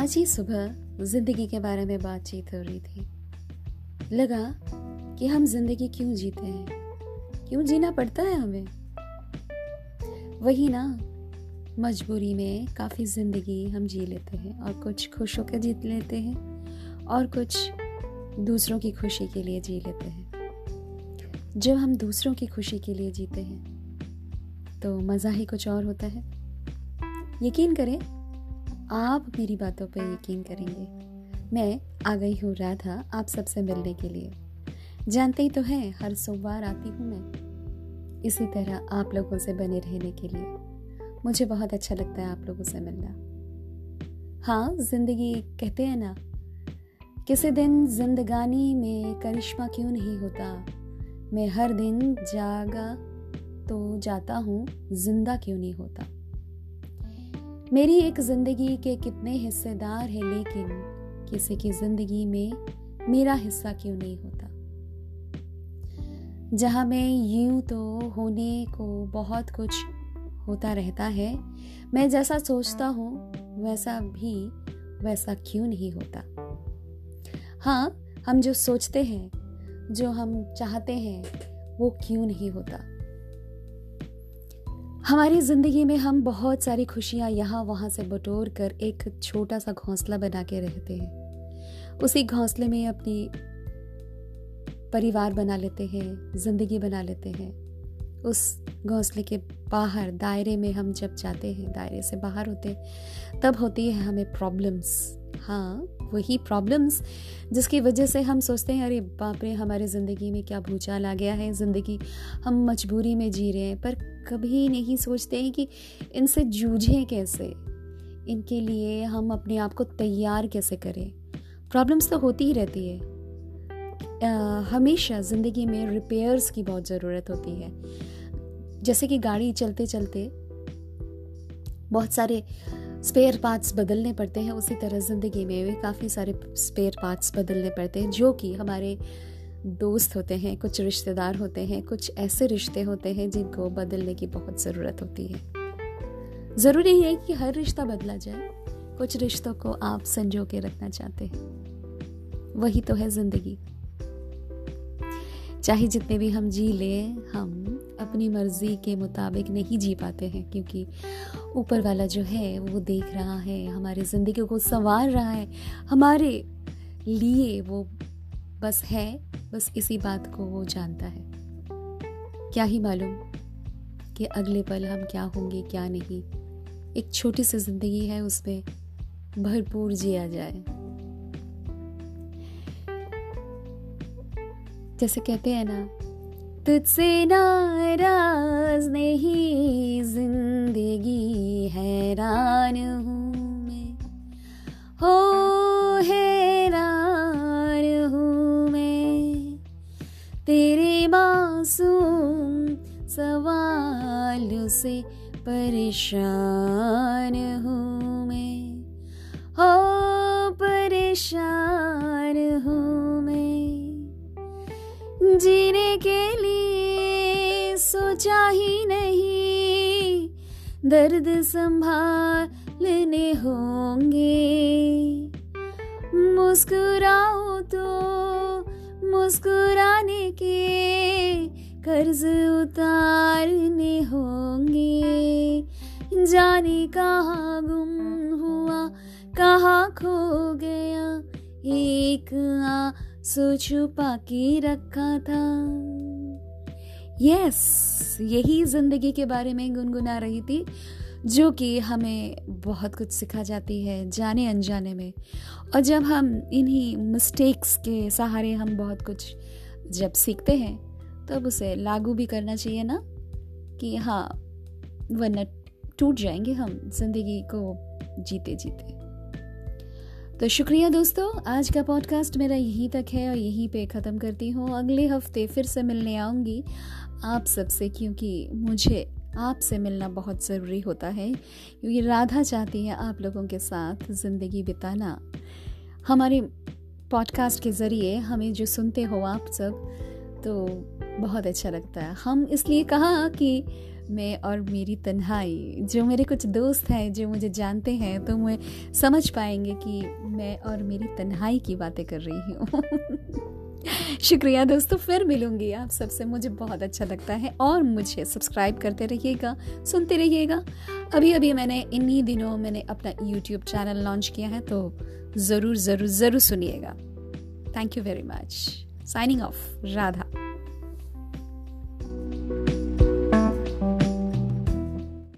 आज ही सुबह ज़िंदगी के बारे में बातचीत हो रही थी। लगा कि हम ज़िंदगी क्यों जीते हैं? क्यों जीना पड़ता है हमें? वही ना, मजबूरी में काफ़ी ज़िंदगी हम जी लेते हैं और कुछ खुश होकर जीत लेते हैं और कुछ दूसरों की खुशी के लिए जी लेते हैं। जब हम दूसरों की खुशी के लिए जीते हैं तो मज़ा ही कुछ और होता है। यकीन करें आप मेरी बातों पर यकीन करेंगे। मैं आ गई हूँ राधा आप सबसे मिलने के लिए। जानते ही तो हैं, हर सोमवार आती हूँ मैं। इसी तरह आप लोगों से बने रहने के लिए। मुझे बहुत अच्छा लगता है आप लोगों से मिलना। हाँ ज़िंदगी कहते हैं ना, किसी दिन जिंदगानी में करिश्मा क्यों नहीं होता? मैं हर दिन जागा तो जाता हूँ, ज़िंदा क्यों नहीं होता? मेरी एक ज़िंदगी के कितने हिस्सेदार हैं, लेकिन किसी की ज़िंदगी में मेरा हिस्सा क्यों नहीं होता? जहाँ मैं यूँ तो होने को बहुत कुछ होता रहता है, मैं जैसा सोचता हूँ, वैसा भी वैसा क्यों नहीं होता? हाँ हम जो सोचते हैं, जो हम चाहते हैं, वो क्यों नहीं होता? हमारी ज़िंदगी में हम बहुत सारी खुशियाँ यहाँ वहाँ से बटोर कर एक छोटा सा घोंसला बना के रहते हैं। उसी घोंसले में अपनी परिवार बना लेते हैं, ज़िंदगी बना लेते हैं। उस घोंसले के बाहर दायरे में हम जब जाते हैं दायरे से बाहर होते तब होती है हमें प्रॉब्लम्स हाँ वही प्रॉब्लम्स जिसकी वजह से हम सोचते हैं अरे बाप रे हमारे ज़िंदगी में क्या भूचाल आ गया है ज़िंदगी हम मजबूरी में जी रहे हैं पर कभी नहीं सोचते हैं कि इनसे जूझें कैसे? इनके लिए हम अपने आप को तैयार कैसे करें? प्रॉब्लम्स तो होती ही रहती है। आ, हमेशा ज़िंदगी में रिपेयर्स की बहुत ज़रूरत होती है। जैसे कि गाड़ी चलते चलते बहुत सारे स्पेयर पार्ट्स बदलने पड़ते हैं, उसी तरह ज़िंदगी में भी काफ़ी सारे स्पेयर पार्ट्स बदलने पड़ते हैं, जो कि हमारे दोस्त होते हैं, कुछ रिश्तेदार होते हैं, कुछ ऐसे रिश्ते होते हैं जिनको बदलने की बहुत ज़रूरत होती है। ज़रूरी है कि हर रिश्ता बदला जाए, कुछ रिश्तों को आप संजो के रखना चाहते हैं। वही तो है ज़िंदगी। चाहे जितने भी हम जी लें, हम अपनी मर्ज़ी के मुताबिक नहीं जी पाते हैं, क्योंकि ऊपर वाला जो है, वो देख रहा है, हमारी ज़िंदगी को संवार रहा है, हमारे लिए वो बस है, बस इसी बात को वो जानता है। क्या ही मालूम कि अगले पल हम क्या होंगे, क्या नहीं। एक छोटी सी ज़िंदगी है उसमें भरपूर जिया जाए। जैसे कहते हैं ना तुझसे नाराज़ नहीं ज़िंदगी हैरान हूँ मैं। हो हैरान हूँ मैं। तेरे मासूम सवाल से परेशान हूँ मैं। हो परेशान हूँ मैं। जीने के सोचा ही नहीं। दर्द संभालने होंगे। मुस्कुराओ तो मुस्कुराने के कर्ज उतारने होंगे। जाने कहाँ गुम हुआ, कहाँ खो गया। एक आ सो छुपा के रखा था। यस यही ज़िंदगी के बारे में गुनगुना रही थी, जो कि हमें बहुत कुछ सिखा जाती है जाने अनजाने में। और जब हम इन्हीं मिस्टेक्स के सहारे हम बहुत कुछ जब सीखते हैं, तब उसे लागू भी करना चाहिए ना? कि हाँ वरना टूट जाएँगे हम, ज़िंदगी को जीते जीते तो शुक्रिया दोस्तों, आज का पॉडकास्ट मेरा यहीं तक है और यहीं पे ख़त्म करती हूँ। अगले हफ़्ते फिर से मिलने आऊँगी आप सबसे, क्योंकि मुझे आपसे मिलना बहुत ज़रूरी होता है, क्योंकि राधा चाहती है आप लोगों के साथ ज़िंदगी बिताना। हमारे पॉडकास्ट के ज़रिए हमें जो सुनते हो आप सब तो बहुत अच्छा लगता है। हम इसलिए कहा कि मैं और मेरी तन्हाई। जो मेरे कुछ दोस्त हैं, जो मुझे जानते हैं तो मैं समझ पाएँगे कि मैं और मेरी तन्हाई की बातें कर रही हूँ। शुक्रिया दोस्तों, फिर मिलूँगी आप सबसे। मुझे बहुत अच्छा लगता है और मुझे सब्सक्राइब करते रहिएगा, सुनते रहिएगा। अभी अभी मैंने इन्हीं दिनों मैंने अपना यूट्यूब चैनल लॉन्च किया है तो ज़रूर ज़रूर ज़रूर सुनिएगा। Thank you very much signing off Radha.